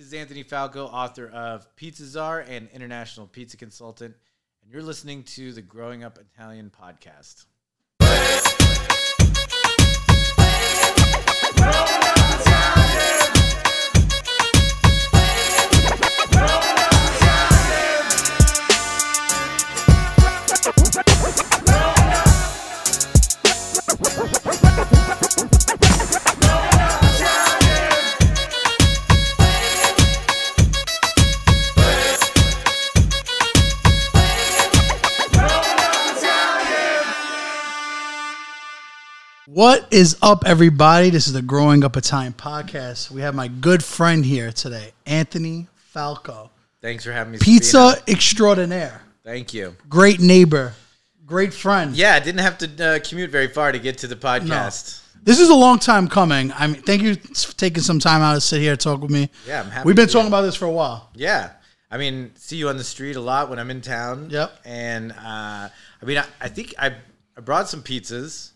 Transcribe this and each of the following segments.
is Anthony Falco, author of Pizza Czar and international pizza consultant, and you're listening to the Growing Up Italian podcast. What is up, everybody? This is the Growing Up Italian podcast. We have my good friend here today, Anthony Falco, Thanks for having me. pizza extraordinaire, Thank you. great neighbor, great friend. Yeah, I didn't have to uh, commute very far to get to the podcast. This is a long time coming. I mean, thank you for taking some time out to sit here and talk with me. Yeah, I'm happy We've been talking about this for a while. Yeah. I mean, see you on the street a lot when I'm in town. Yep. And uh, I mean, I, I think I, I brought some pizzas,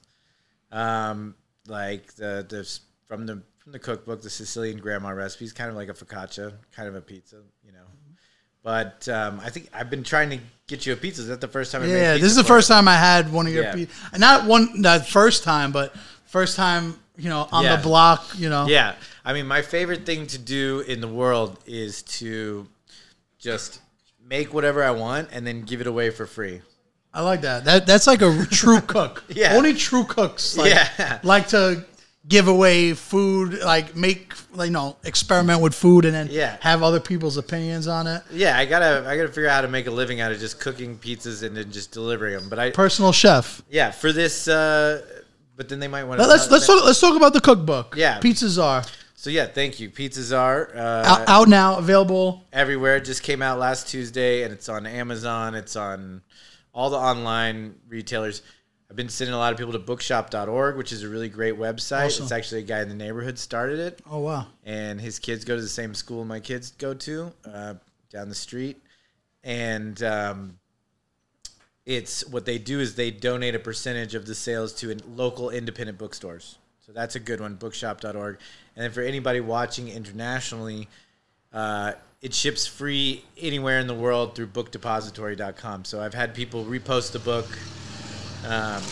um, like the the from the from the cookbook, the Sicilian grandma recipes, kind of like a focaccia, kind of a pizza, you know. But um, I think I've been trying to get you a pizza. Is that the first time? I made Yeah, this is the first you? time I had one of your Yeah. pizza. Not one, not first time, but first time, you know, on Yeah. the block, you know. Yeah, I mean, my favorite thing to do in the world is to just make whatever I want and then give it away for free. I like that. That that's like a true cook. Yeah. Only true cooks like, Yeah. like to give away food, like make like, you know, experiment with food and then Yeah. have other people's opinions on it. Yeah, I gotta I gotta figure out how to make a living out of just cooking pizzas and then just delivering them. But I Personal chef. yeah for this. Uh, but then they might want to. Let's let's talk let's talk about the cookbook. Yeah. Pizzas are So yeah, thank you. Pizzas are uh, out, out now, available. everywhere. It just came out last Tuesday, and it's on Amazon. It's on all the online retailers. I've been sending a lot of people to bookshop.org, which is a really great website. Awesome. It's actually a guy in the neighborhood started it. Oh wow. and his kids go to the same school my kids go to uh, down the street and um, it's what they do is they donate a percentage of the sales to in- local independent bookstores so that's a good one bookshop.org and then for anybody watching internationally uh, it ships free anywhere in the world through bookdepository.com so i've had people repost the book um,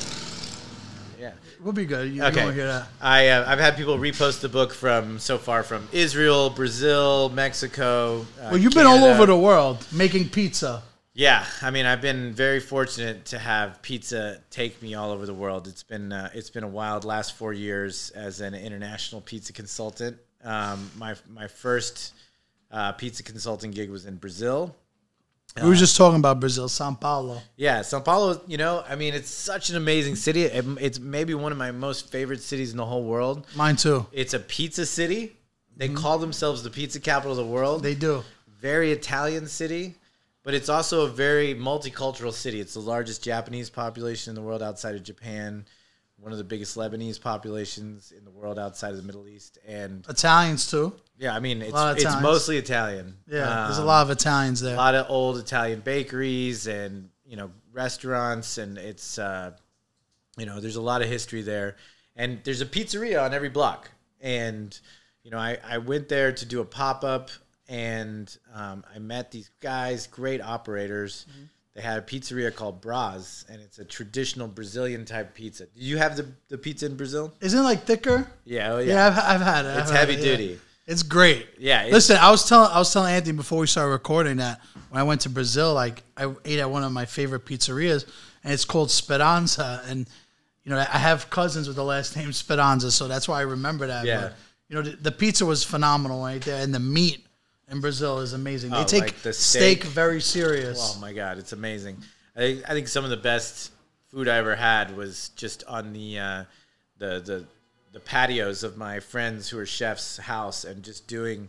yeah We'll be good. You, Okay. hear that. I uh, I've had people repost the book from so far from Israel, Brazil, Mexico. Uh, Well, you've been all over the world making pizza. Yeah, I mean, I've been very fortunate to have pizza take me all over the world. It's been uh, it's been a wild last four years as an international pizza consultant. Um, my my first uh, pizza consulting gig was in Brazil. we were just talking about Brazil, Sao Paulo. Yeah, Sao Paulo. You know, I mean, it's such an amazing city. It, it's maybe one of my most favorite cities in the whole world. Mine too. It's a pizza city. They call themselves the pizza capital of the world. They do. very Italian city, but it's also a very multicultural city. It's the largest Japanese population in the world outside of Japan, one of the biggest Lebanese populations in the world outside of the Middle East, and Italians too. yeah, I mean it's it's mostly Italian. Yeah, there's a Um, lot of Italians there. a lot of old Italian bakeries and you know restaurants, and it's uh, you know there's a lot of history there, and there's a pizzeria on every block, and you know I, I went there to do a pop up, and um, I met these guys, great operators. They had a pizzeria called Braz, and it's a traditional Brazilian type pizza. Do you have the, the pizza in Brazil? Isn't it like thicker? Yeah, oh Yeah, yeah, I've, I've had it. I've it's heavy it, yeah. duty. It's great. Yeah, it's- Listen, I was telling I was telling Anthony before we started recording that when I went to Brazil, like I ate at one of my favorite pizzerias, and it's called Speranza, and you know I have cousins with the last name Speranza, so that's why I remember that. Yeah. But, you know the, the pizza was phenomenal right there, and the meat in Brazil is amazing. They Oh, take like the steak. steak? very serious. Oh my god, it's amazing. I think, I think some of the best food I ever had was just on the uh, the the the patios of my friends who are chefs' house and just doing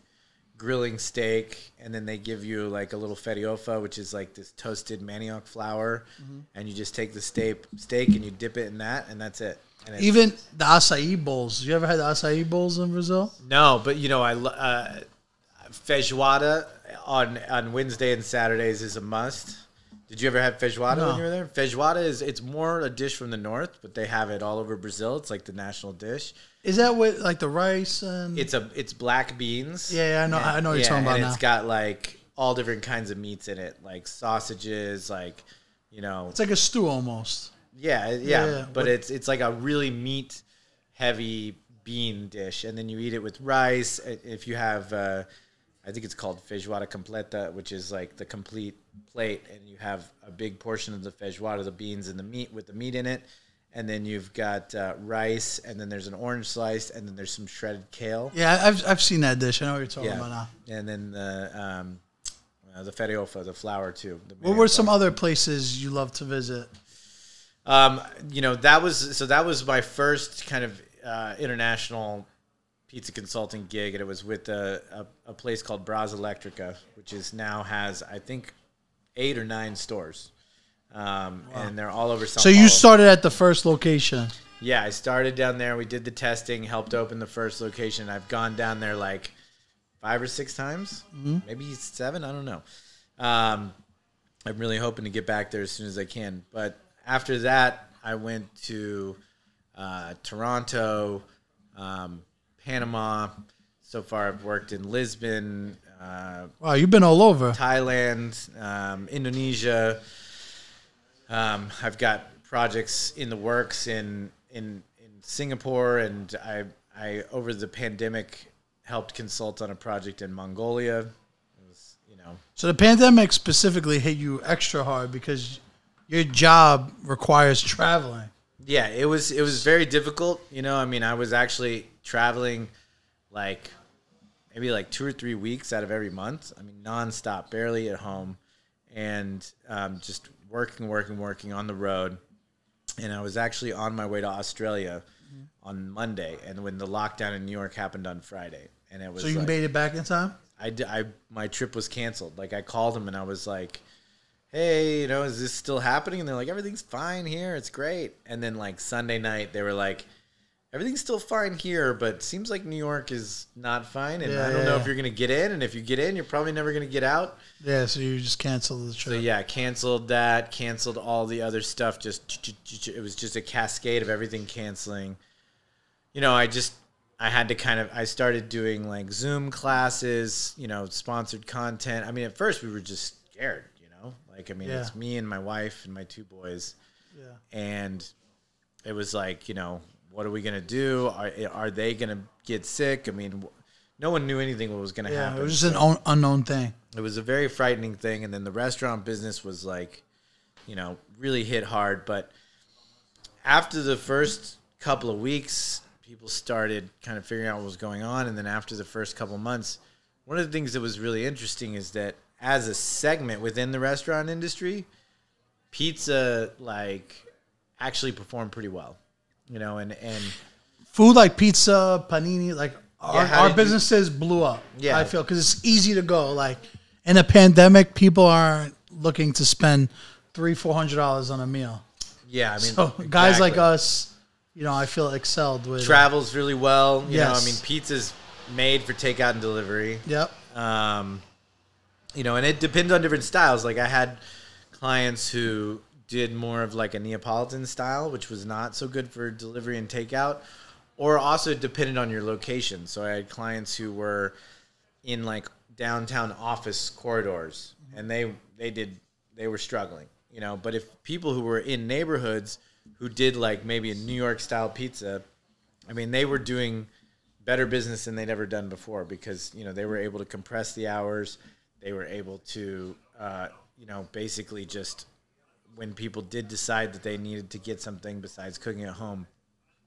grilling steak and then they give you like a little farofa which is like this toasted manioc flour Mm-hmm. and you just take the steak steak and you dip it in that and that's it and Even the acai bowls. You ever had the acai bowls in Brazil? no but you know i uh, feijoada on on wednesday and saturdays is a must Did you ever have feijoada No. when you were there? Feijoada is it's more a dish from the north, but they have it all over Brazil. It's like the national dish. Is that what like the rice and It's a it's black beans. Yeah, yeah, I know- I know what you're talking about and now. It's got like all different kinds of meats in it, like sausages, like you know, it's like a stew almost. yeah, yeah. yeah. But What- it's it's like a really meat heavy bean dish, and then you eat it with rice. If you have, uh, I think it's called feijoada completa, which is like the complete plate, and you have a big portion of the feijoada, the beans and the meat with the meat in it. And then you've got uh, rice, and then there's an orange slice, and then there's some shredded kale. Yeah, I've I've seen that dish. I know what you're talking Yeah, about now. and then the um, uh, the farofa, the flour too. the What were some other places you love to visit? Um, you know, that was so that was my first kind of uh, international pizza consulting gig, and it was with a, a, a place called Braz Elettrica, which is now has I think eight or nine stores, um, and they're all over. Sao So you started at the first location. Yeah, I started down there. We did the testing, helped open the first location. I've gone down there like five or six times, maybe seven. I don't know. Um, I'm really hoping to get back there as soon as I can. But after that, I went to uh, Toronto, um, Panama. So far, I've worked in Lisbon, uh, Wow, you've been all over. Thailand, um, Indonesia. Um, I've got projects in the works in in in Singapore, and I I over the pandemic helped consult on a project in Mongolia. It was, you know, So the pandemic specifically hit you extra hard because your job requires traveling. yeah, it was it was very difficult. You know, I mean, I was actually traveling like maybe like two or three weeks out of every month. I mean, nonstop, barely at home, and um, just working, working, working on the road. And I was actually on my way to Australia on Monday, and when the lockdown in New York happened on Friday, and it was So you like, made it back in time. I, d- I- my trip was canceled. Like I called them and I was like, "Hey, you know, is this still happening?" And they're like, "Everything's fine here. It's great." And then like Sunday night, they were like, "Everything's still fine here, but seems like New York is not fine, and Yeah, I don't yeah, know if you're gonna get in. And if you get in, you're probably never gonna get out." Yeah, so you just canceled the trip. So yeah, canceled that, canceled all the other stuff. Just it was just a cascade of everything canceling. You know, I just I had to kind of I started doing like Zoom classes, you know, sponsored content. I mean, at first we were just scared, you know, like I mean, Yeah. it's me and my wife and my two boys, Yeah. and it was like, you know, what are we gonna do? Are are they gonna get sick? I mean, no one knew anything what was gonna Yeah, happen. it was just an un- unknown thing. it was a very frightening thing and then the restaurant business was like you know really hit hard but after the first couple of weeks people started kind of figuring out what was going on and then after the first couple of months one of the things that was really interesting is that as a segment within the restaurant industry pizza like actually performed pretty well you know and and Food like pizza, panini, like our, how our did you- businesses blew up. Yeah. I feel because it's easy to go. Like in a pandemic, people aren't looking to spend three, four hundred dollars on a meal. yeah i mean So guys like us, you know, I feel excelled with. travels really well you know i mean pizza's made for takeout and delivery Yep. um, you know, and it depends on different styles. Like I had clients who did more of like a Neapolitan style, which was not so good for delivery and takeout, or also it depended on your location. So I had clients who were in like downtown office corridors, and they they did they were struggling, you know. But if people who were in neighborhoods who did like maybe a New York style pizza, I mean, they were doing better business than they'd ever done before because you know they were able to compress the hours. They were able to, uh, you know, basically just when people did decide that they needed to get something besides cooking at home,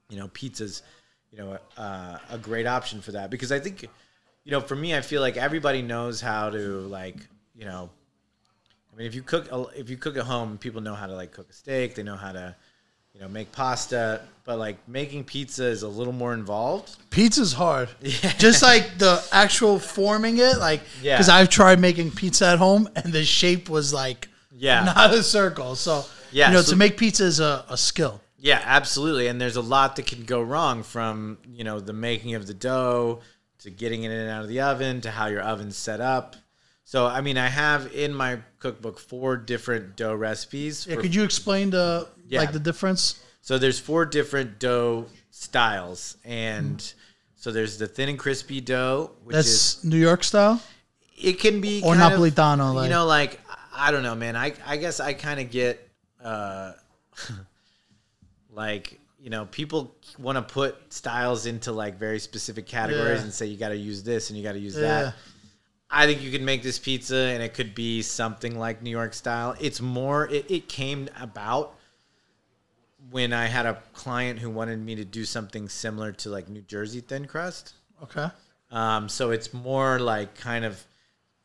you know, pizza's, you know, uh, a great option for that because I think, you know, for me, I feel like everybody knows how to like, you know, I mean, if you cook if you cook at home, people know how to like cook a steak. They know how to, you know, make pasta. But like making pizza is a little more involved. Pizza's hard. Just like the actual forming it, like Yeah. because I've tried making pizza at home and the shape was like Yeah. not a circle. So Yeah, you know, so- to make pizza is a, a skill. Yeah, absolutely. And there's a lot that can go wrong from, you know, the making of the dough to getting it in and out of the oven to how your oven's set up. So I mean, I have in my cookbook four different dough recipes. Yeah, for- could you explain the Yeah. like the difference? so there's four different dough styles, and so there's the thin and crispy dough, which is That's New York style. it can be Or kind of- Napolitano, you know, like I don't know, man. I I guess I kind of get uh, like you know, people want to put styles into like very specific categories Yeah. and say you got to use this and you got to use Yeah. that. I think you can make this pizza and it could be something like New York style. It's more, it, it came about when I had a client who wanted me to do something similar to like New Jersey thin crust. Okay. Um, so it's more like kind of,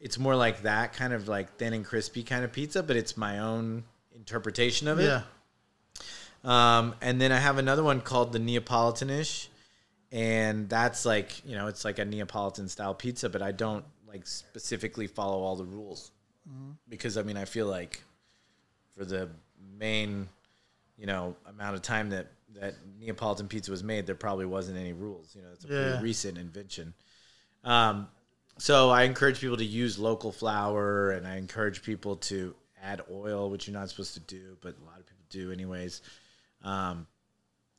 it's more like that kind of like thin and crispy kind of pizza, but it's my own interpretation of it. Yeah. Um, and then I have another one called the Neapolitanish, and that's like you know it's like a Neapolitan style pizza, but I don't like specifically follow all the rules because I mean I feel like for the main you know amount of time that that Neapolitan pizza was made, there probably wasn't any rules. You know, it's a Yeah. pretty recent invention. Um, so I encourage people to use local flour, and I encourage people to add oil, which you're not supposed to do, but a lot of people do anyways. Um,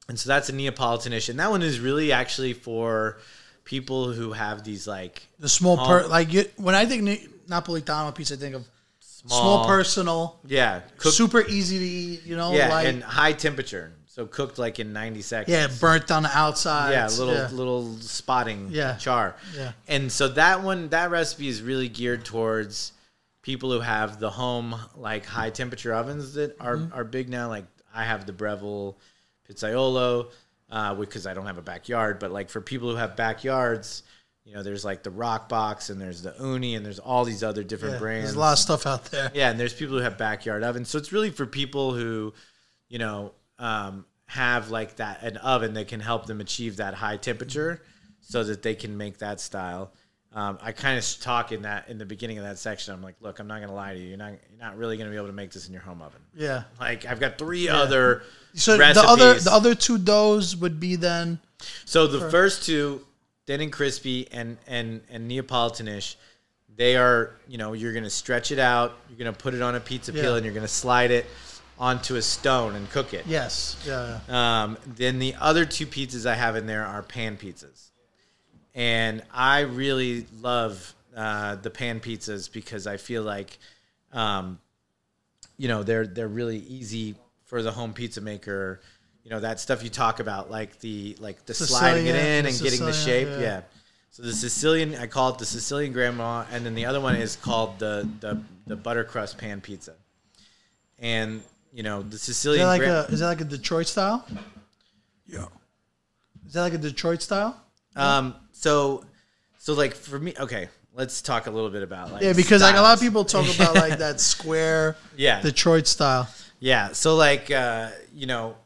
and so that's a Neapolitanish, and that one is really actually for people who have these like The small per Home- like you, when I think Ne- Napolitano pizza, I think of small, small, personal, yeah, cooked, super easy to eat. You know, yeah, like and high temperature, so cooked like in 90 seconds. yeah, burnt on the outside. yeah, little yeah. little spotting Yeah. char. Yeah. And so that one that recipe is really geared towards people who have the home like high temperature ovens that are Mm-hmm. are big now. Like I have the Breville Pizzaiolo uh, because I don't have a backyard, but like for people who have backyards, you know, there's like the Roccbox and there's the Ooni and there's all these other different Yeah, brands. There's a lot of stuff out there. Yeah, and there's people who have backyard ovens. So it's really for people who, you know, um, have like that an oven that can help them achieve that high temperature, so that they can make that style. Um, I kind of talk in that in the beginning of that section. I'm like, look, I'm not gonna lie to you. You're not you're not really gonna be able to make this in your home oven. Yeah. Like I've got three other So recipes. the other the other two doughs would be then So the first two, thin and crispy and and and Neapolitanish, they are you know you're gonna stretch it out. You're gonna put it on a pizza peel Yeah. and you're gonna slide it onto a stone and cook it. yes, yeah. Um, then the other two pizzas I have in there are pan pizzas, and I really love uh, the pan pizzas because I feel like, um, you know, they're they're really easy for the home pizza maker. You know that stuff you talk about, like the like the sliding it in and getting the shape. Yeah. yeah. So the Sicilian, I call it the Sicilian grandma, and then the other one is called the the the butter crust pan pizza. And you know the Is Sicilian. that like gra- a is that like a Detroit style? Yeah. Is that like a Detroit style? Um. So, so like for me, okay. Let's talk a little bit about like Yeah, because like a lot of people talk about like that square Yeah. Detroit style. Yeah. So like uh, you know,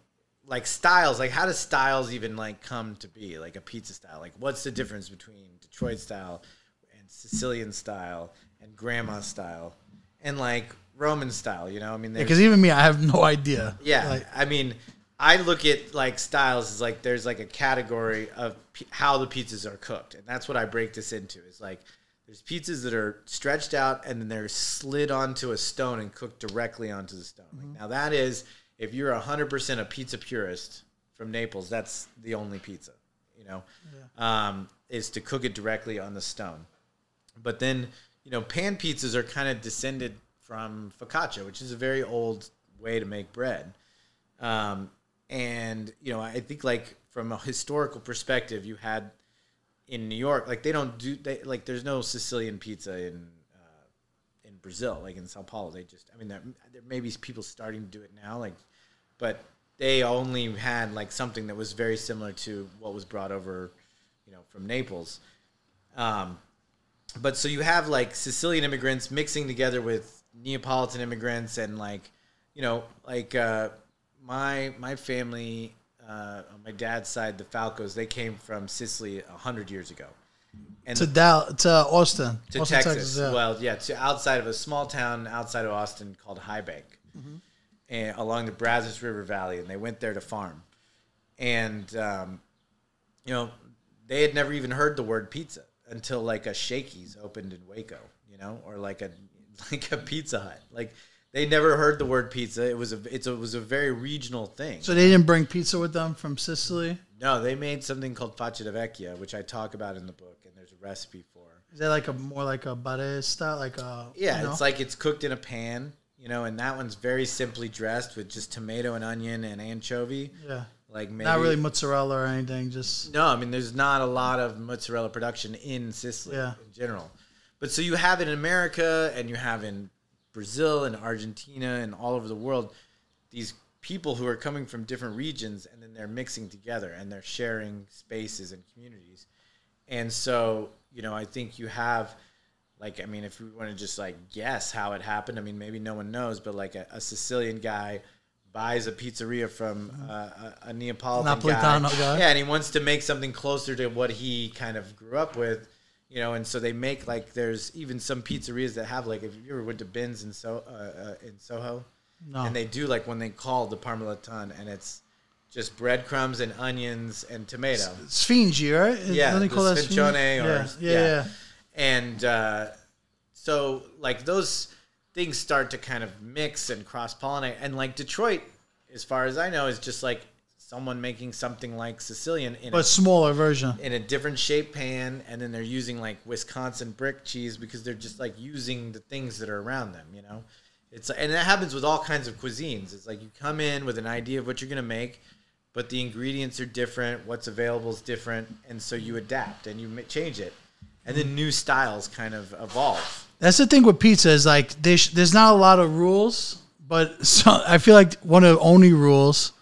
like styles. Like how does styles even like come to be? Like a pizza style. Like what's the difference between Detroit style and Sicilian style and grandma style and like Roman style? You know, I mean, Because even me, I have no idea. Yeah, Like, I mean, I look at like styles as like there's like a category of p- how the pizzas are cooked, and that's what I break this into. Is like there's pizzas that are stretched out and then they're slid onto a stone and cooked directly onto the stone. Like, now that is if you're hundred percent a pizza purist from Naples, that's the only pizza. You know, um, is to cook it directly on the stone. But then, you know, pan pizzas are kind of descended from focaccia, which is a very old way to make bread. Um, and you know, I think like from a historical perspective, you had in New York, like they don't do they like there's no Sicilian pizza in uh, in Brazil, like in Sao Paulo. They just, I mean, there, there may be people starting to do it now, like, but they only had like something that was very similar to what was brought over, you know, from Naples. Um, but so you have like Sicilian immigrants mixing together with Neapolitan immigrants, and like, you know, like uh, my my family uh, on my dad's side, the Falcos, they came from Sicily a hundred years ago, and to Dal to Austin, to Austin, Texas. yeah. Well, yeah, to outside of a small town outside of Austin called High Bank, and along the Brazos River Valley, and they went there to farm, and um, you know, they had never even heard the word pizza until like a Shakey's opened in Waco, you know, or like a like a Pizza Hut. Like they never heard the word pizza. It was a it's a, it was a very regional thing. So they didn't bring pizza with them from Sicily. no, they made something called faccia di vecchia, which I talk about in the book, and there's a recipe for. Is that like a more like a barista, like a Yeah, you know? it's like it's cooked in a pan, you know, and that one's very simply dressed with just tomato and onion and anchovy. yeah, Like maybe not really mozzarella or anything. Just No, I mean, there's not a lot of mozzarella production in Sicily Yeah. in general. But so you have it in America and you have in Brazil and Argentina and all over the world these people who are coming from different regions and then they're mixing together and they're sharing spaces and communities. And so, you know, I think you have like I mean, if we want to just like guess how it happened, I mean, maybe no one knows, but like a, a Sicilian guy buys a pizzeria from uh, a, a Neapolitan guy. guy. Yeah, and he wants to make something closer to what he kind of grew up with, you know. And so they make like there's even some pizzerias that have like if you ever went to Ben's in so uh, uh, in Soho, no. and they do like when they call the parmesan, and it's just breadcrumbs and onions and tomato. Sfingi, right? Yeah, Don't they the call that or- yeah, yeah, yeah. yeah. and uh, so like those things start to kind of mix and cross pollinate and like detroit as far as i know is just like someone making something like sicilian in, but smaller version. in a different shape pan and then they're using like wisconsin brick cheese because they're just like using the things that are around them you know? It's and that happens with all kinds of cuisines. It's like you come in with an idea of what you're going to make but the ingredients are different what's available is different and so you adapt and you change it. And then new styles kind of evolve. That's the thing with pizza is like there's not a lot of rules, but so, I feel like one of the only rules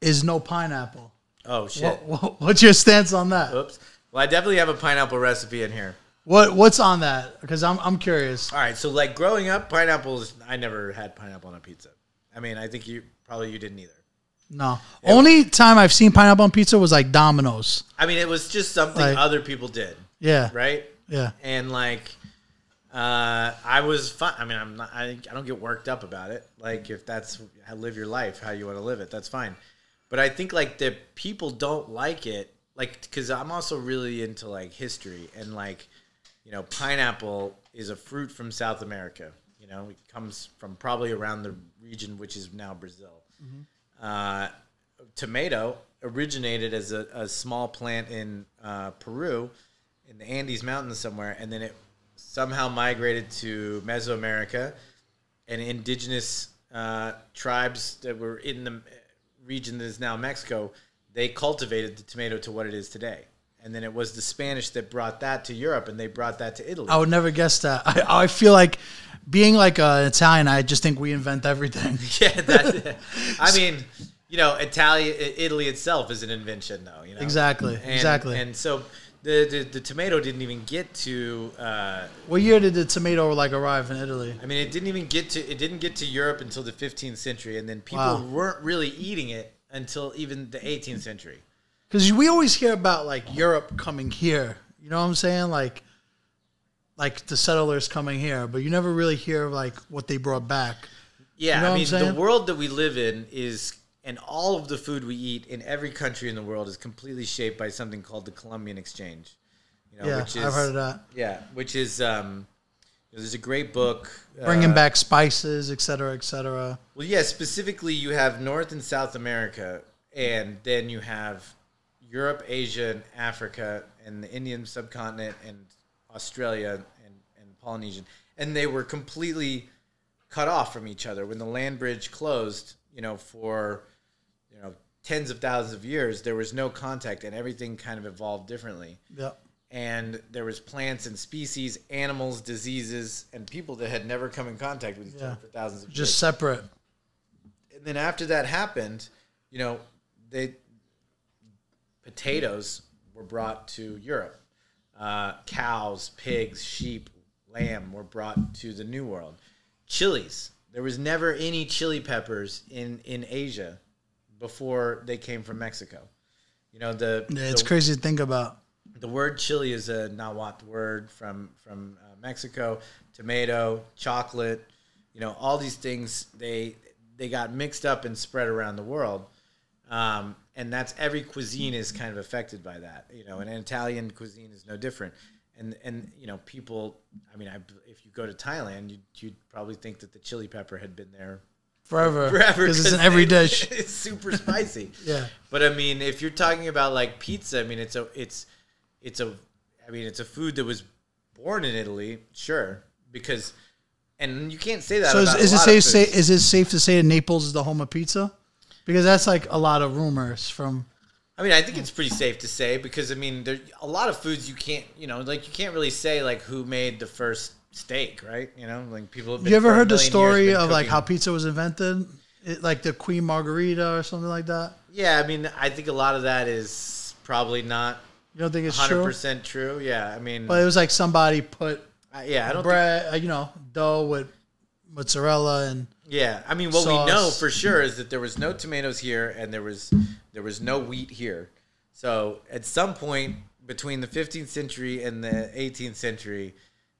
is no pineapple. oh shit What, what, what's your stance on that? oops well i definitely have a pineapple recipe in here What what's on that? Because I'm I'm curious. all right so like growing up pineapples i never had pineapple on a pizza i mean i think you probably you didn't either No, only time I've seen pineapple on pizza was like Domino's. i mean it was just something Like- other people did Yeah, right yeah. and like uh, I was fine. I mean, I'm not. I, I don't get worked up about it. Like if that's how live your life, how you want to live it, that's fine. But I think like the people don't like it, like because I'm also really into like history and like you know pineapple is a fruit from South America. You know, it comes from probably around the region which is now Brazil. Uh, tomato originated as a, a small plant in uh, Peru, in the Andes Mountains somewhere, and then it somehow migrated to Mesoamerica, and indigenous uh, tribes that were in the region that is now Mexico, they cultivated the tomato to what it is today. And then it was the Spanish that brought that to Europe, and they brought that to Italy. I would never guess that. I, I feel like being like an Italian, I just think we invent everything. yeah, that, I mean, you know, Italy, Italy itself is an invention, though. You know, Exactly, And- exactly. And so the, the the tomato didn't even get to. Uh, What year did the tomato like arrive in Italy? I mean, it didn't even get to it didn't get to Europe until the 15th century, and then people Wow. weren't really eating it until even the 18th century. Because we always hear about like Europe coming here. You know what I'm saying? Like, like the settlers coming here, but you never really hear like what they brought back. Yeah, You know I mean, the world that we live in is, and all of the food we eat in every country in the world is completely shaped by something called the Columbian Exchange. You know, Yeah, which is, I've heard of that. Yeah, which is um, there's a great book Bringing uh, back spices, et cetera, et cetera. Well, yeah, specifically, you have North and South America, and then you have Europe, Asia, and Africa, and the Indian subcontinent, and Australia, and, and Polynesian. And they were completely cut off from each other. When the land bridge closed, you know, for, tens of thousands of years, there was no contact, and everything kind of evolved differently Yep. and there was plants and species, animals, diseases, and people that had never come in contact with each Yeah. other for thousands of years Just separate. and then after that happened, you know, they potatoes were brought to Europe. Uh, cows, pigs, sheep, lamb were brought to the New World. Chilies. There was never any chili peppers in in Asia before they came from Mexico. You know the Yeah, it's the, crazy to think about. the word chili is a Nahuatl word from from uh, Mexico. Tomato, chocolate, you know, all these things they they got mixed up and spread around the world, um, and that's every cuisine is kind of affected by that. You know, and Italian cuisine is no different. and and you know people. I mean, I, if you go to Thailand, you'd, you'd probably think that the chili pepper had been there forever forever because it's in every they- dish. It's super spicy. Yeah. But I mean, if you're talking about like pizza, I mean, it's a it's it's a I mean, it's a food that was born in Italy, sure, because and you can't say that. So is, is it safe say is it safe to say that Naples is the home of pizza? Because that's like a lot of rumors from. I mean, I think it's pretty safe to say because I mean, there a lot of foods you can't, you know, like you can't really say like who made the first steak, right? You know, like people You ever heard the story of like how pizza was invented? It, like the Queen Margarita or something like that. Yeah, I mean, I think a lot of that is probably not You don't think it's 100% true. Yeah, I mean, But it was like somebody put I- yeah, I don't. Think, bread, uh, you know, dough with mozzarella and yeah, I mean, what we know for sure is that there was no tomatoes here and there was there was no wheat here. So at some point between the 15th century and the 18th century,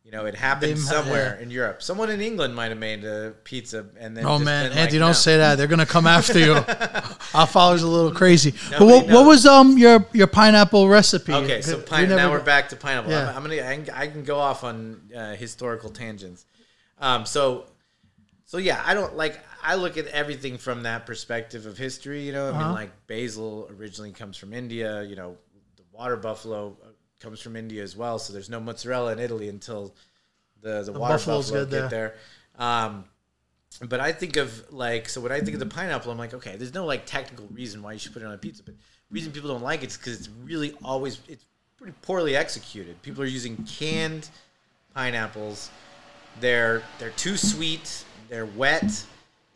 you know, it happened They somewhere yeah. in Europe. Someone in England might have made a pizza and then. Oh man, Andy, like, don't no. say that. They're gonna come after you. Our followers a little crazy. but what, what was um your your pineapple recipe? Okay, so We pine, never now we're back to pineapple. Yeah. I'm, I'm gonna I can, I can go off on uh, historical tangents. Um, so so yeah, I don't like I look at everything from that perspective of history. You know, I Uh-huh. mean, like basil originally comes from India. You know, the water buffalo comes from India as well. So there's no mozzarella in Italy until the the, water buffalo's buffalo get there. Um, but I think of like so when I think of the pineapple, I'm like, okay, there's no like technical reason why you should put it on a pizza, but the reason people don't like it is because it's really always it's pretty poorly executed. People are using canned pineapples. They're they're too sweet. They're wet.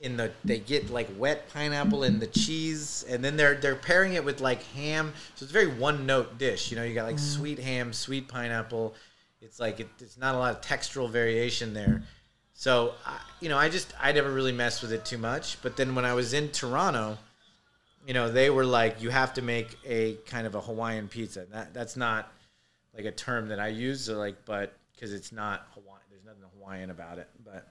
In the they get like wet pineapple in the cheese, and then they're they're pairing it with like ham. So it's a very one note dish. You know, you got like sweet ham, sweet pineapple. It's like it, it's not a lot of textural variation there. So, I, you know, I just I never really messed with it too much. But then when I was in Toronto, you know, they were like, you have to make a kind of a Hawaiian pizza. That that's not like a term that I use, so like, but because it's not Hawaiian, there's nothing Hawaiian about it. But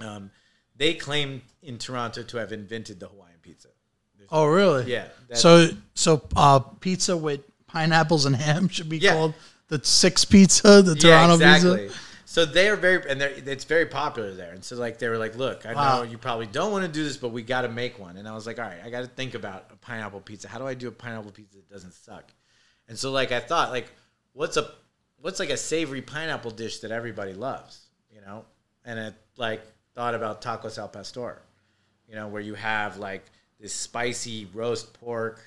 um, they claim in Toronto to have invented the Hawaiian pizza. There's- Oh really? yeah. So so uh, pizza with pineapples and ham should be Yeah. called the six pizza, the yeah, Toronto exactly. pizza. So they are very, and they're, it's very popular there. And so like they were like, look, I Wow. know you probably don't want to do this, but we got to make one. And I was like, all right, I got to think about a pineapple pizza. How do I do a pineapple pizza that doesn't suck? And so like I thought, like, what's a what's like a savory pineapple dish that everybody loves, you know? And it like thought about tacos al pastor, you know, where you have like this spicy roast pork.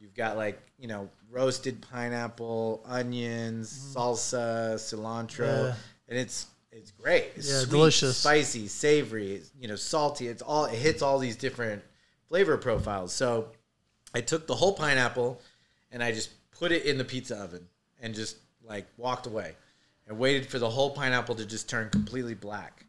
You've got like you know roasted pineapple, onions, mm-hmm. salsa, cilantro. Yeah. and it's it's great. It's Yeah, sweet, delicious. spicy, savory, it's, you know, salty. It's all it hits all these different flavor profiles. So I took the whole pineapple and I just put it in the pizza oven and just like walked away and waited for the whole pineapple to just turn completely black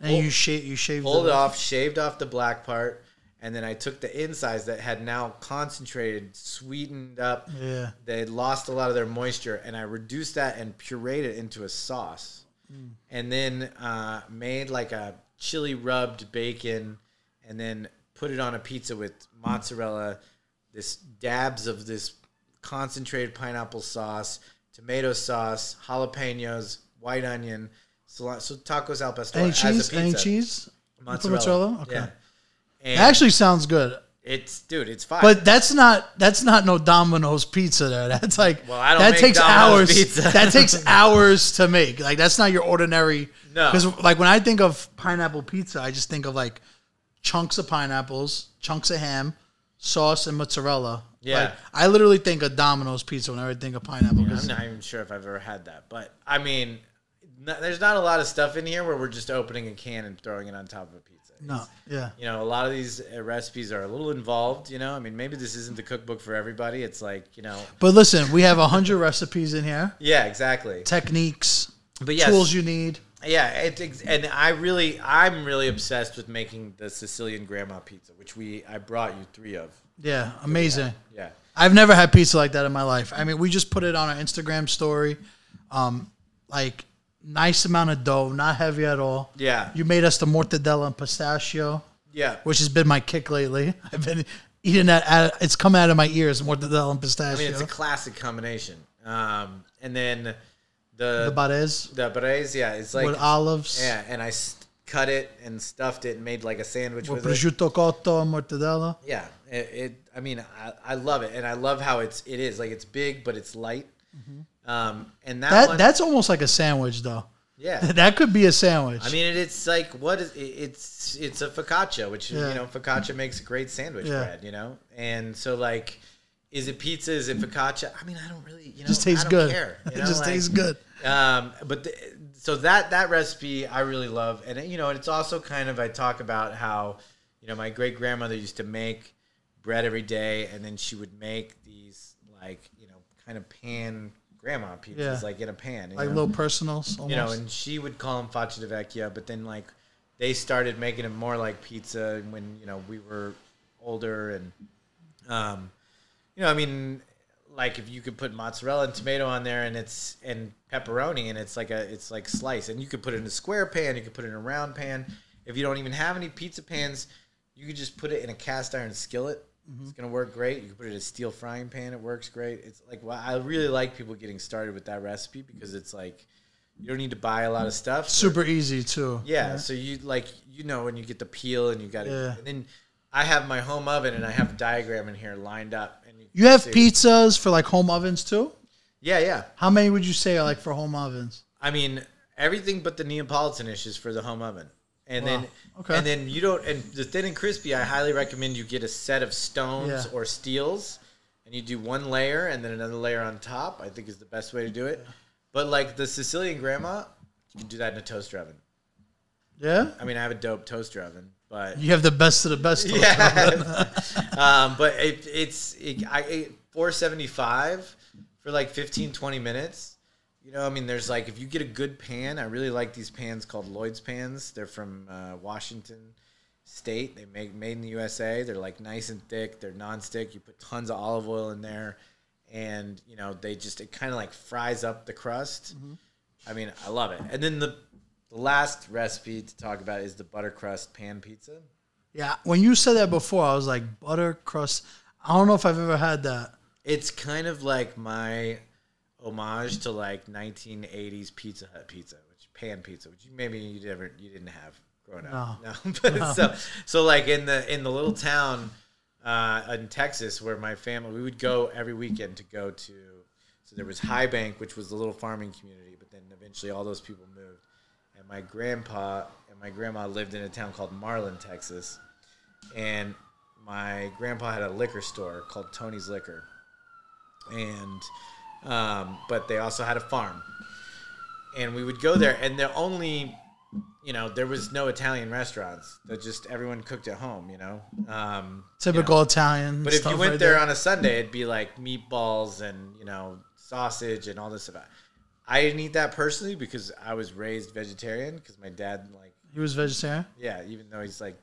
And you shave you shave pulled it off, shaved off the black part, and then I took the insides that had now concentrated, sweetened up. Yeah. They had lost a lot of their moisture, and I reduced that and pureed it into a sauce. Mm. And then uh, made like a chili rubbed bacon, and then put it on a pizza with mozzarella, this dabs of this concentrated pineapple sauce, tomato sauce, jalapenos, white onion, cilantro, so tacos al pastor Any as a cheese? pizza. Any cheese? Mozzarella. mozzarella? Okay. Yeah. And It actually sounds good. it's dude, it's fine. But that's not that's not no Domino's pizza there. That's like Well, I don't that takes Domino's hours. pizza. that takes hours to make. Like that's not your ordinary. No. because like when I think of pineapple pizza, I just think of like chunks of pineapples, chunks of ham, sauce, and mozzarella. Yeah. Like, I literally think of Domino's pizza whenever I think of pineapple. 'cause- I'm not even sure if I've ever had that. But I mean, no, there's not a lot of stuff in here where we're just opening a can and throwing it on top of a pizza. no, yeah. You know, a lot of these uh, recipes are a little involved. You know, I mean, maybe this isn't the cookbook for everybody. It's like, you know, But listen, we have a hundred recipes in here, yeah, exactly. techniques, But yes, tools you need. Yeah, it's and I really, I'm really obsessed with making the Sicilian grandma pizza, which we I brought you three of. Yeah, amazing. Yeah, I've never had pizza like that in my life. I mean, we just put it on our Instagram story. Um, like nice amount of dough, not heavy at all. yeah, You made us the mortadella and pistachio, yeah. which has been my kick lately. I've been eating that. Out, it's come out of my ears, mortadella and pistachio. I mean, it's a classic combination. Um, and then The The barez the braise, yeah, it's like with olives. yeah, and I cut it and stuffed it and made like a sandwich With with it. cotto and mortadella. Yeah, it, it. I mean, I, I love it, and I love how it's it is like it's big but it's light. Um, and that. That one, that's almost like a sandwich though. yeah. that could be a sandwich. I mean, it's like what is it's it's a focaccia, which Yeah. you know focaccia makes a great sandwich Yeah. bread, you know, and so like. Is it pizza? Is it focaccia? I mean, I don't really, you know, just tastes I don't good. Care, you it just like- tastes good. Um, but the, so that that recipe I really love, and you know, it's also kind of I talk about how you know my great grandmother used to make bread every day, and then she would make these like you know kind of pan grandma pizzas, Yeah. like in a pan, Like know? little personals. Almost. you know, and she would call them faccia di vecchia, but then like they started making them more like pizza when you know we were older, and um, you know, I mean, like if you could put mozzarella and tomato on there, and it's and pepperoni, and it's like a it's like slice, and you could put it in a square pan, you could put it in a round pan. If you don't even have any pizza pans, you could just put it in a cast iron skillet. Mm-hmm. It's gonna work great. You can put it in a steel frying pan. It works great. It's like well, I really like people getting started with that recipe because it's like you don't need to buy a lot of stuff. super easy too. Yeah, so you like you know when you get the peel and you got it, Yeah. and then I have my home oven and I have a diagram in here lined up. And You have see- pizzas for like home ovens too. Yeah, yeah. How many would you say are like for home ovens? I mean everything but the Neapolitan is for the home oven, and then Okay. and then you don't and the thin and crispy. I highly recommend you get a set of stones Yeah. or steels, and you do one layer and then another layer on top. I think is the best way to do it. But like the Sicilian grandma, you can do that in a toaster oven. Yeah, I mean, I have a dope toaster oven, but you have the best of the best. toaster oven. yeah. um, but it, it's it, I ate 475 for like 15 20 minutes. You know, I mean, there's like if you get a good pan, I really like these pans called Lloyd's pans. They're from uh, Washington State. They make made in the USA. They're like nice and thick. They're nonstick. You put tons of olive oil in there, and you know they just it kind of like fries up the crust. I mean, I love it. And then the the last recipe to talk about is the butter crust pan pizza. Yeah, when you said that before, I was like butter crust. I don't know if I've ever had that. It's kind of like my homage to like 1980s Pizza Hut pizza, which pan pizza, which you, maybe you never you didn't have growing up. No, but so so like in the in the little town uh, in Texas where my family we would go every weekend to go to. So there was High Bank, which was the little farming community, but then eventually all those people moved, and my grandpa and my grandma lived in a town called Marlin, Texas, and my grandpa had a liquor store called Tony's Liquor. And um, but they also had a farm and we would go there and the only you know there was no italian restaurants that just everyone cooked at home you know um, you Typical know. Italian. but if you went right there on a sunday it'd be like meatballs and you know sausage and all this stuff i didn't eat that personally because i was raised vegetarian because my dad like he was vegetarian. yeah even though he's like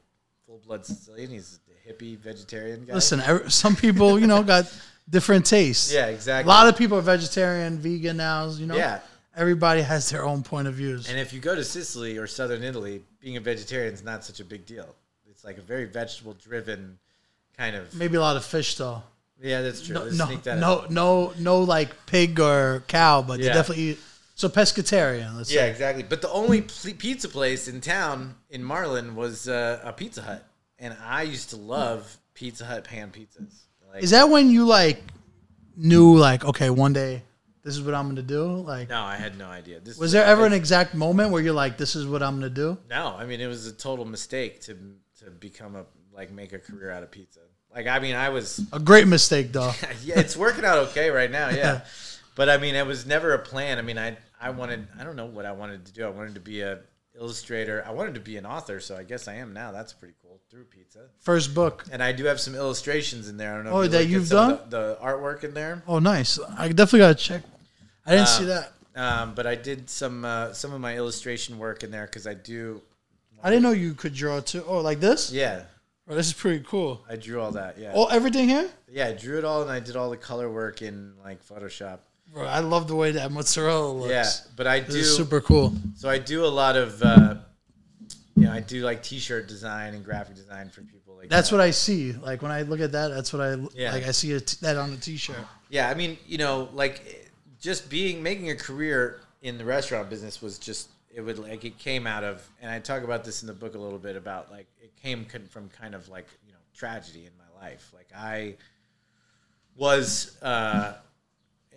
full-blood sicilian he's a hippie vegetarian guy Listen, some people, you know, got different tastes. yeah exactly. A lot of people are vegetarian, vegan now. You know, yeah everybody has their own point of views. And if you go to Sicily or southern Italy, being a vegetarian is not such a big deal. It's like a very vegetable driven kind of. Maybe a lot of fish though. Yeah, that's true. No, Let's no, sneak that no, out. no, no, like pig or cow, but Yeah. they definitely eat. So pescatarian. Let's Yeah, say. exactly. But the only pizza place in town in Marlin was uh, a Pizza Hut, and I used to love Pizza Hut pan pizzas. Like, Is that when you like knew like okay, one day this is what I'm gonna do? Like, no, I had no idea. This was there ever an exact moment where you're like, this is what I'm gonna do? No, I mean it was a total mistake to to become a like make a career out of pizza. Like I mean I was A great mistake though. yeah, it's working out okay right now. Yeah, but I mean, it was never a plan. I mean, I I wanted I don't know what I wanted to do. I wanted to be a illustrator. I wanted to be an author, so I guess I am now. That's pretty cool through pizza. First book. And I do have some illustrations in there. I don't know. Oh, if you that you've of The, the artwork in there. Oh, nice. I definitely gotta check. I didn't see that. Um, but I did some uh, some of my illustration work in there because I do. I didn't know you could draw too. Oh, like this? Yeah, Oh, this is pretty cool. I drew all that. Yeah, Oh, everything here? yeah, I drew it all, and I did all the color work in like Photoshop. Bro, I love the way that mozzarella looks. Yeah, but I do. super cool. So I do a lot of, uh, you know, I do like T-shirt design and graphic design for people. Like That's that. what I see. Like when I look at that, that's what I Yeah. like. I see a t- that on a t-shirt. Yeah, I mean, you know, like just being making a career in the restaurant business was just it would like it came out of and I talk about this in the book a little bit about like it came from kind of like you know tragedy in my life. Like I was uh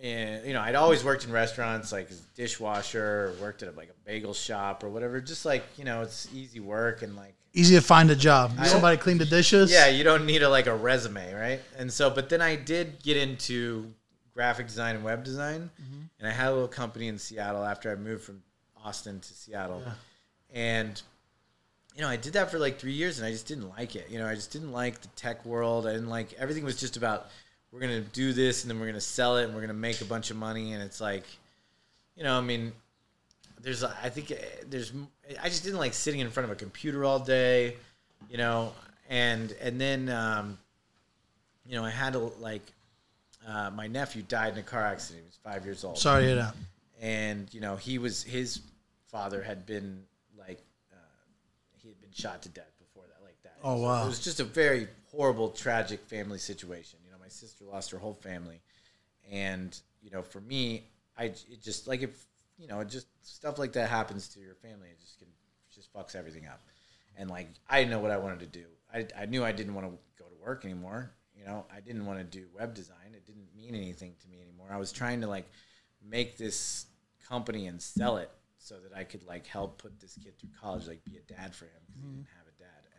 and you know I'd always worked in restaurants like as a dishwasher, or worked at like a bagel shop or whatever. Just like you know it's easy work and like Easy to find a job. Somebody clean the dishes. yeah, you don't need a like a resume, right? And so, but then I did get into graphic design and web design, mm-hmm. and I had a little company in Seattle after I moved from Austin to Seattle, and you know I did that for like three years, and I just didn't like it. You know, I just didn't like the tech world. I didn't like everything was just about we're gonna do this, and then we're gonna sell it, and we're gonna make a bunch of money, and it's like, you know, I mean, there's I think uh, there's I just didn't like sitting in front of a computer all day, you know, and and then um, you know I had to like uh, my nephew died in a car accident. He was five years old, Sorry to hear that. and you know he was his father had been like uh, he had been shot to death before that, like that. Oh, So wow. It was just a very horrible, tragic family situation. You know, my sister lost her whole family, and you know, for me, I it just like if you know, it just stuff like that happens to your family, it just can just fucks everything up. And like I didn't know what I wanted to do. I, I knew I didn't want to go to work anymore. You know, I didn't want to do web design. It didn't mean anything to me anymore. I was trying to like make this company and sell it so that I could like help put this kid through college, like be a dad for him because he didn't mm-hmm. have dad. And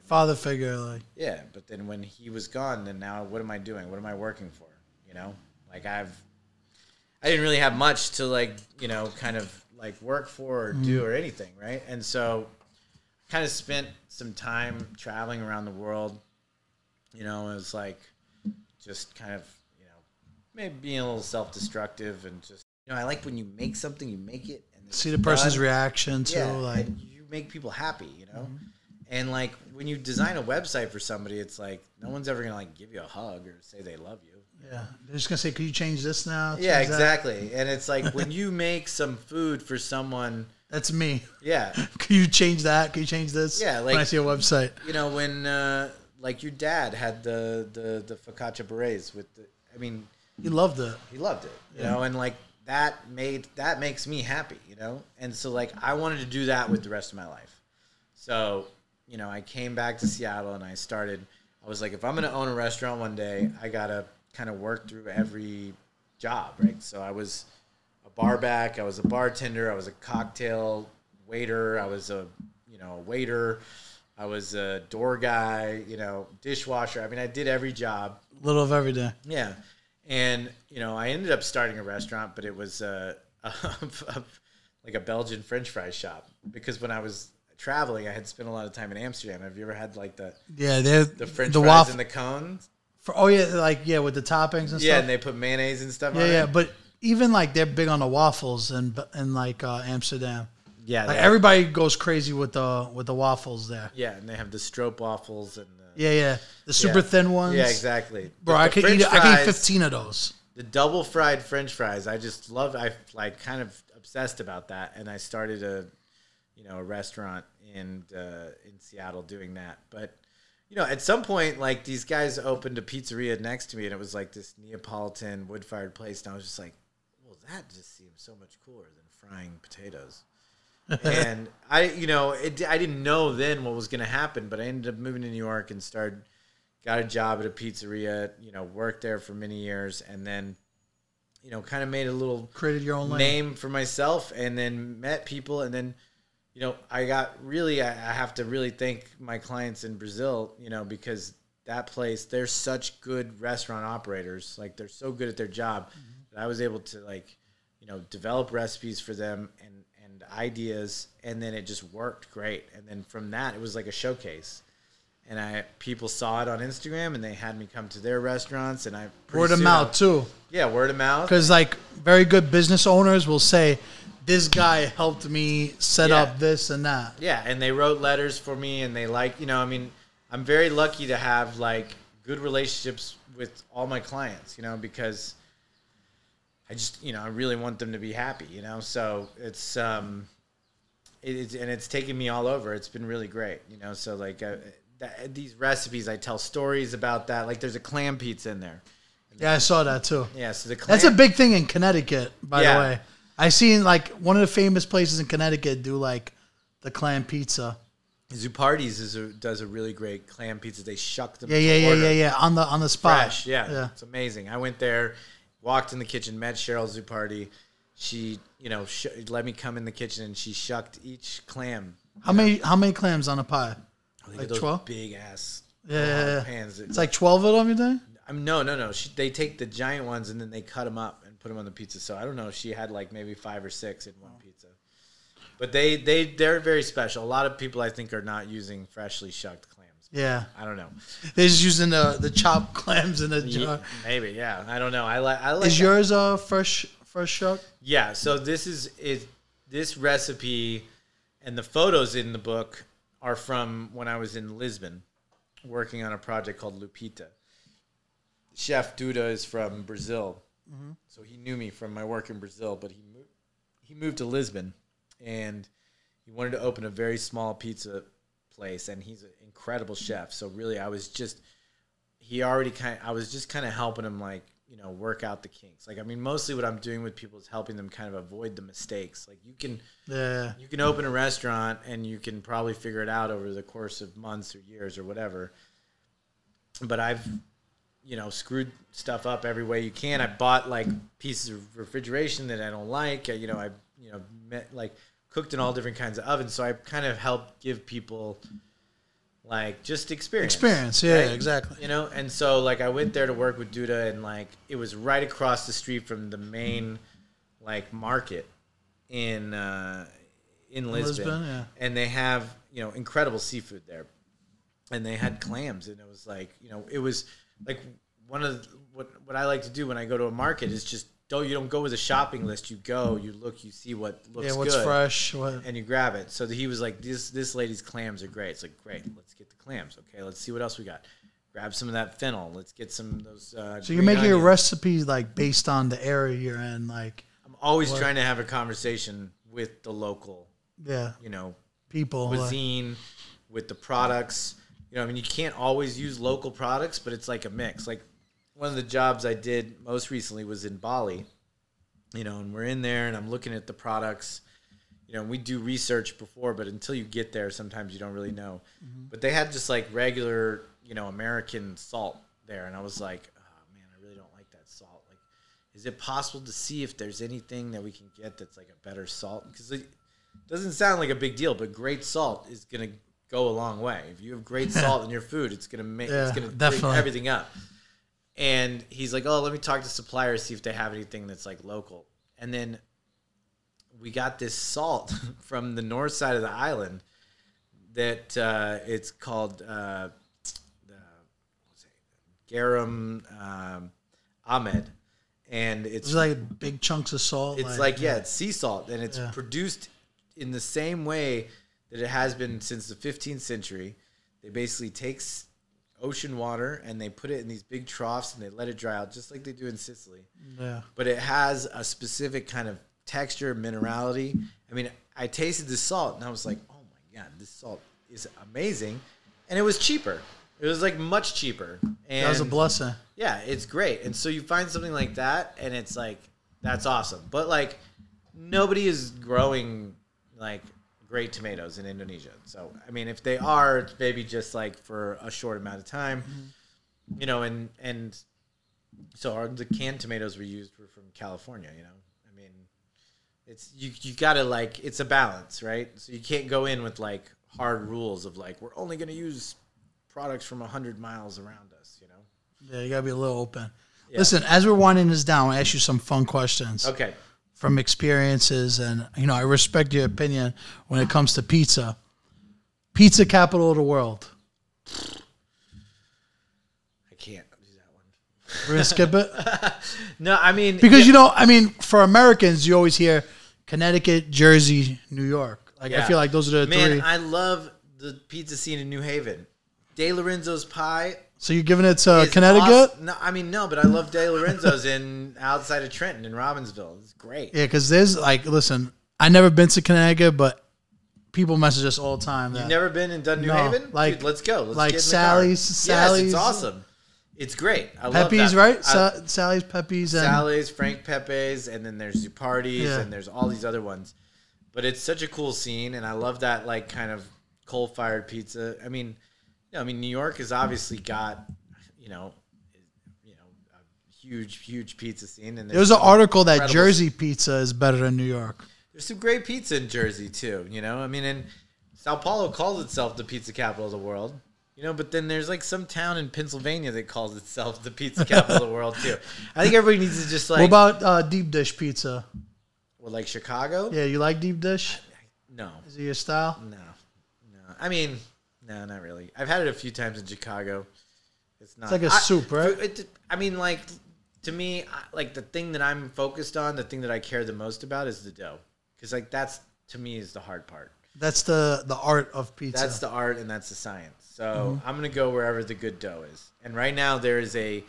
Father figure, like yeah, but then when he was gone, then now what am I doing? What am I working for? You know, like I've, I didn't really have much to like, you know, kind of like work for or do mm. or anything, right? And so, kind of spent some time traveling around the world. You know, it was like just kind of, you know, maybe being a little self-destructive and just, you know, I like when you make something, you make it and see the person's done reaction to yeah, like you make people happy, you know. Mm-hmm. And like when you design a website for somebody, it's like no one's ever gonna like give you a hug or say they love you. yeah. They're just gonna say, Could you change this now? Yeah, Change that?" exactly. And it's like when you make some food for someone, That's me. yeah, Can you change that? Can you change this? Yeah, like when I see a website. you know when uh, like your dad had the the the focaccia barese with the, I mean, He loved it. he loved it, you know, and like that made that makes me happy, you know, and so like I wanted to do that with the rest of my life. So you know, I came back to Seattle and I started. I was like, if I'm gonna own a restaurant one day, I gotta kind of work through every job, right? So I was a bar back, I was a bartender, I was a cocktail waiter, I was a you know a waiter, I was a door guy, you know, dishwasher. I mean, I did every job. A little of every day. Yeah, and you know, I ended up starting a restaurant, but it was uh, like a Belgian French fry shop because when I was traveling, I had spent a lot of time in Amsterdam. Have you ever had like the Yeah, the French the fries waffle. in the cones? for, oh yeah, like yeah, with the toppings and Yeah, stuff. and they put mayonnaise and stuff. yeah, on yeah. It. But even like they're big on the waffles and in like uh, Amsterdam. Yeah, Like everybody goes crazy with the with the waffles there. Yeah, and they have the stroop waffles and the, Yeah, yeah. The super Yeah. thin ones. Yeah, exactly. Bro, I could French eat. I could eat fries- fifteen of those. the double fried french fries i just love i like kind of obsessed about that and i started a you know a restaurant in uh, in seattle doing that but you know at some point like these guys opened a pizzeria next to me and it was like this neapolitan wood fired place and i was just like well that just seems so much cooler than frying potatoes and i you know it, i didn't know then what was going to happen but i ended up moving to new york and started got a job at a pizzeria, you know, worked there for many years, and then, you know, kind of made a little Created your own lane. name for myself, and then met people, and then, you know, I got really, I, have to really thank my clients in Brazil, you know, because that place, they're such good restaurant operators, like they're so good at their job mm-hmm. that I was able to like, you know, develop recipes for them and and ideas, and then it just worked great, and then from that, it was like a showcase and I people saw it on Instagram and they had me come to their restaurants and I Word of mouth I- too, Yeah, word of mouth. because like very good business owners will say, "This guy helped me set Yeah. up this and that." Yeah, and they wrote letters for me and they like, you know, I mean, I'm very lucky to have like good relationships with all my clients, you know, because I just, you know, I really want them to be happy, you know. So it's um it is and it's taken me all over. It's been really great, you know. So like uh, that, these recipes I tell stories about that. Like there's a clam pizza in there. Yeah, I saw that too. Yeah, so the clam That's a big thing in Connecticut, by Yeah. the way. I seen like one of the famous places in Connecticut do like the clam pizza. Zuppardi's is a, does a really great clam pizza. They shuck them. Yeah, yeah, yeah, yeah, yeah. On the on the spot. Fresh, yeah. yeah. It's amazing. I went there, walked in the kitchen, met Cheryl Zuppardi. She, you know, sh- let me come in the kitchen and she shucked each clam. How many how many clams on a pie? Like those 12? big ass Yeah, yeah, yeah. pans. It's like twelve of them, you think? I'm, no, no, no. She, they take the giant ones and then they cut them up and put them on the pizza. So I don't know. She had like maybe five or six in one pizza. But they they they're very special. A lot of people I think are not using freshly shucked clams. Yeah. I don't know. They're just using the the chopped clams in a jar. maybe yeah. I don't know. I like I like Is yours uh fresh fresh shuck? Yeah, so this is is this recipe and the photos in the book are from when I was in Lisbon working on a project called Lupita. Chef Duda is from Brazil. Mm-hmm. So he knew me from my work in Brazil, but he moved he moved to Lisbon and he wanted to open a very small pizza place and he's an incredible chef. So really I was just he already kind I was just kind of helping him like, you know, work out the kinks. Like I mean mostly what I'm doing with people is helping them kind of avoid the mistakes. Like you can Yeah. you can open a restaurant and you can probably figure it out over the course of months or years or whatever. But I've you know screwed stuff up every way you can. I bought like pieces of refrigeration that I don't like. You know I you know met, like cooked in all different kinds of ovens. So I kind of help give people like just experience. Experience, yeah, exactly. You know, and so like I went there to work with Duda, and like it was right across the street from the main like market in uh, in Lisbon, Lisbon, yeah. and they have you know incredible seafood there, and they had clams, and it was like you know it was like one of the, what what I like to do when I go to a market is just don't you don't go with a shopping list, you go, you look, you see what looks Yeah, what's good fresh? What and you grab it. So he was like, "This this lady's clams are great." It's like, "Great, let's get the clams." Okay, let's see what else we got. Grab some of that fennel. Let's get some of those. Uh, So you're making your onions. recipe like based on the area you're in, like I'm always trying to have a conversation with the local, yeah, you know, people. like- cuisine, with the products. You know, I mean, you can't always use local products, but it's like a mix. Like one of the jobs I did most recently was in Bali. You know, and we're in there, and I'm looking at the products. You know, we do research before, but until you get there, sometimes you don't really know. Mm-hmm. But they had just like regular, you know, American salt there, and I was like, oh man, I really don't like that salt. Like, is it possible to see if there's anything that we can get that's like a better salt? Because it doesn't sound like a big deal, but great salt is gonna go a long way. If you have great salt in your food, it's gonna make Yeah, it's gonna bring everything up. And he's like, "Oh, let me talk to suppliers see if they have anything that's like local." And then we got this salt from the north side of the island that uh, it's called uh, the what's it, garam um, Amed, and it's It's like big chunks of salt. it's like yeah, it's sea salt, and it's Yeah. produced in the same way that it has been since the 15th century. They basically take s- ocean water and they put it in these big troughs and they let it dry out, just like they do in Sicily. yeah. But it has a specific kind of texture, minerality. I mean, I tasted the salt and I was like, oh my god, this salt is amazing, and it was cheaper. It was like much cheaper. And That was a blessing. yeah, it's great. And so you find something like that, and it's like that's awesome. But like nobody is growing like great tomatoes in Indonesia. So I mean, if they are, it's maybe just like for a short amount of time, mm-hmm. you know. And and so our, the canned tomatoes we used were from California. You know, I mean, it's you you gotta like it's a balance, right? So you can't go in with like hard rules of like we're only gonna use products from a hundred miles around us. You know. Yeah, you gotta be a little open. Yeah. Listen, as we're winding this down, I ask you some fun questions Okay. From experiences, and you know I respect your opinion when it comes to pizza. Pizza capital of the world. I can't do that one. We're gonna skip it No, I mean because yeah, you know, I mean, for Americans, you always hear Connecticut, Jersey, New York. Like I feel like those are the man, three. I love the pizza scene in New Haven. De Lorenzo's pie. So you're giving it uh, to is Connecticut? No, I mean no, but I love De Lorenzo's in outside of Trenton in Robbinsville. It's great. Yeah, because there's like, listen, I never been to Connecticut, but people message us all the time. That, You've never been in done New No, Haven? like- Dude, let's go. Let's like get in the Sally's-. Sally's- Yes, it's awesome. It's great. I love Pepe's, right? I- Sa- Sally's Pepe's and Sally's, Frank Pepe's, and then there's Zuppardi's, Yeah. and there's all these other ones. But it's such a cool scene, and I love that like kind of coal fired pizza. I mean, I mean, New York has obviously got, you know, you know, a huge, huge pizza scene, and there was an article that Jersey pizza is better than New York. There's some great pizza in Jersey too. You know, I mean, and Sao Paulo calls itself the pizza capital of the world. You know, but then there's like some town in Pennsylvania that calls itself the pizza capital of the world too. I think everybody needs to just like, what about uh, deep dish pizza? well, like Chicago. Yeah, you like deep dish? No, Is it your style? no, no. I mean, no, not really. I've had it a few times in Chicago. It's not it's like a I- soup, right? It, I mean, like to me, like the thing that I'm focused on, the thing that I care the most about is the dough, because like that's to me is the hard part. That's the the art of pizza. That's the art and that's the science. So Mm-hmm. I'm gonna go wherever the good dough is. And right now there is a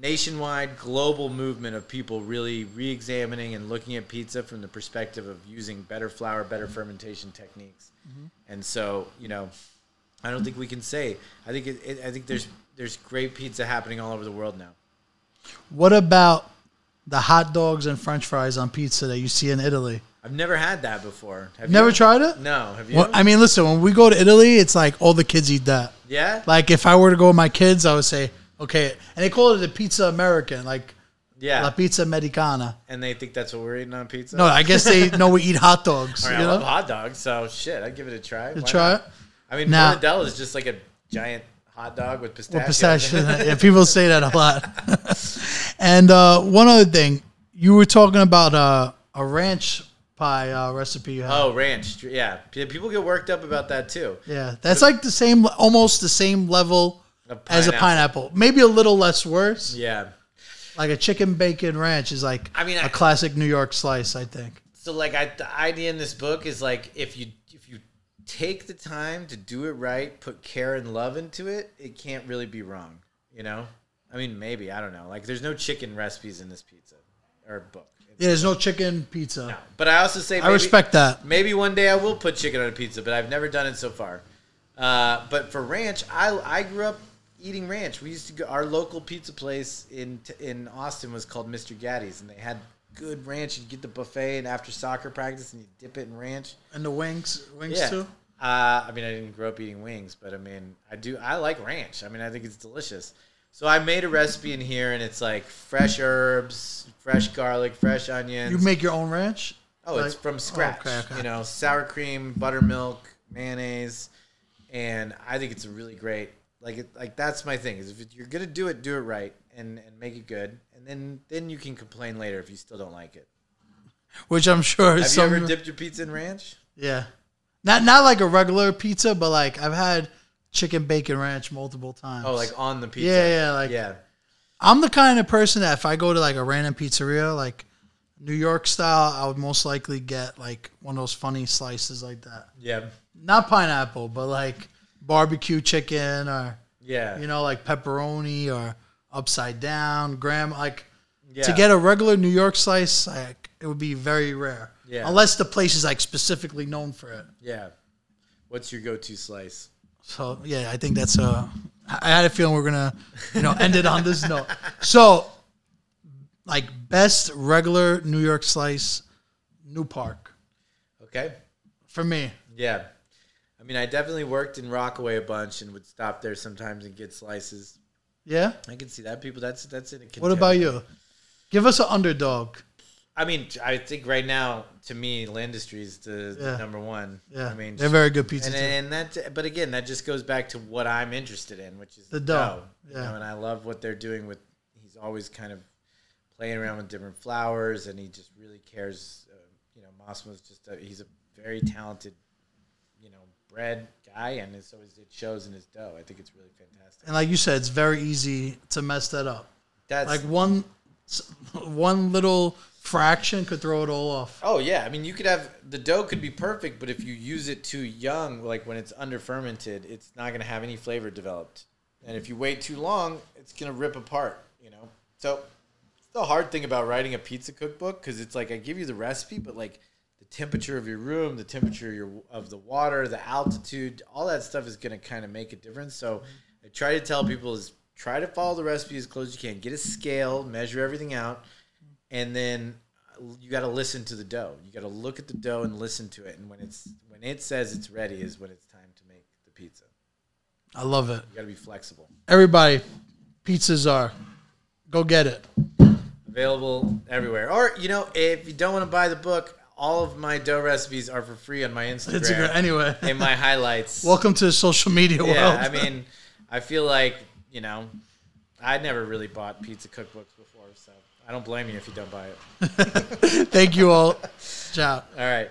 nationwide global movement of people really re-examining and looking at pizza from the perspective of using better flour, better fermentation techniques. Mm-hmm. And so, you know, I don't think we can say. I think it, it, I think there's there's great pizza happening all over the world now. what about the hot dogs and French fries on pizza that you see in Italy? I've never had that before. Have you Never you? tried it? No, have you? Well, I mean, listen, when we go to Italy, it's like all the kids eat that. yeah. Like if I were to go with my kids, I would say, okay, and they call it the pizza American, like Yeah. la pizza americana. and they think that's what we're eating on pizza. No, I guess they know we eat hot dogs. All you I love hot dogs, so shit, I'd give it a try. Why try not? it. I mean, Now- mortadella is just like a giant hot dog with pistachio. pistachio. yeah, people say that a lot. and uh, one other thing, you were talking about uh, a ranch pie uh, recipe you had. oh, ranch. Yeah, people get worked up about that too. Yeah, that's like the same, almost the same level A as a pineapple. Maybe a little less worse. Yeah. Like a chicken bacon ranch is like I mean, a I- classic New York slice, I think. So like, I, the idea in this book is like, if you if you take the time to do it right, put care and love into it, it can't really be wrong. You know. I mean, maybe I don't know. Like, there's no chicken recipes in this pizza or book. Yeah, there's no chicken pizza. No. But I also say I respect that. Maybe one day I will put chicken on a pizza, but I've never done it so far. Uh, but for ranch, I I grew up eating ranch. We used to go. Our local pizza place in in Austin was called Mr. Gatti's, and they had good ranch. You'd get the buffet, and after soccer practice, and you dip it in ranch. And the wings, wings Yeah. too. Uh, I mean, I didn't grow up eating wings, but I mean, I do. I like ranch. I mean, I think it's delicious. So I made a recipe in here, and it's like fresh herbs, fresh garlic, fresh onions. You make your own ranch? Oh, it's from scratch. okay, okay. You know, sour cream, buttermilk, mayonnaise, and I think it's a really great. Like, it, like that's my thing. Is if you're gonna do it, do it right and and make it good, and then then you can complain later if you still don't like it. Which I'm sure Have is you some. ever dipped your pizza in ranch? yeah, not not like a regular pizza, but like I've had chicken bacon ranch multiple times. Oh, like on the pizza. Yeah, yeah, like- yeah. I'm the kind of person that if I go to like a random pizzeria, like New York style, I would most likely get like one of those funny slices like that. Yeah. Not pineapple, but like barbecue chicken or Yeah. you know like pepperoni or upside down graham. Like yeah. to get a regular New York slice, like it would be very rare. Yeah. Unless the place is like specifically known for it. Yeah. What's your go-to slice? So yeah, I think that's a. I had a feeling we are gonna, you know, end it on this note. So, like best regular New York slice, New Park Okay. for me. Yeah. I mean, I definitely worked in Rockaway a bunch and would stop there sometimes and get slices. Yeah. I can see that. People, that's that's in What about you? Give us an underdog. I mean, I think right now, to me, L'Industrie is the, the number one. Yeah, I mean, they're very good pizza. and, too. and that, but again, that just goes back to what I'm interested in, which is The dough. dough. you Yeah. know, and I love what they're doing with. He's always kind of playing around with different flours, and he just really cares. Uh, you know, Massimo's just a, he's a very talented, you know, bread guy, and it's always it shows in his dough. I think it's really fantastic. And like you said, it's very easy to mess that up. That's Like one, one little fraction could throw it all off. Oh yeah, I mean you could have the dough could be perfect, but if you use it too young, like when it's under fermented, it's not going to have any flavor developed. And if you wait too long, it's going to rip apart. You know, so it's the hard thing about writing a pizza cookbook because it's like I give you the recipe, but like temperature of your room, the temperature of, your, of the water, the altitude, all that stuff is going to kind of make a difference. So I try to tell people is try to follow the recipe as close as you can. Get a scale, measure everything out, and then uh, you got to listen to the dough. You got to look at the dough and listen to it. And when it's when it says it's ready, is when it's time to make the pizza. I love it. You got to be flexible. Everybody, pizzas are. Go get it. Available everywhere. Or you know, if you don't want to buy the book, all of my dough recipes are for free on my Instagram. Instagram. Anyway, in my highlights. welcome to the social media world. yeah, I mean, I feel like you know, I never really bought pizza cookbooks before, so I don't blame you if you don't buy it. Thank you all. Ciao. All right.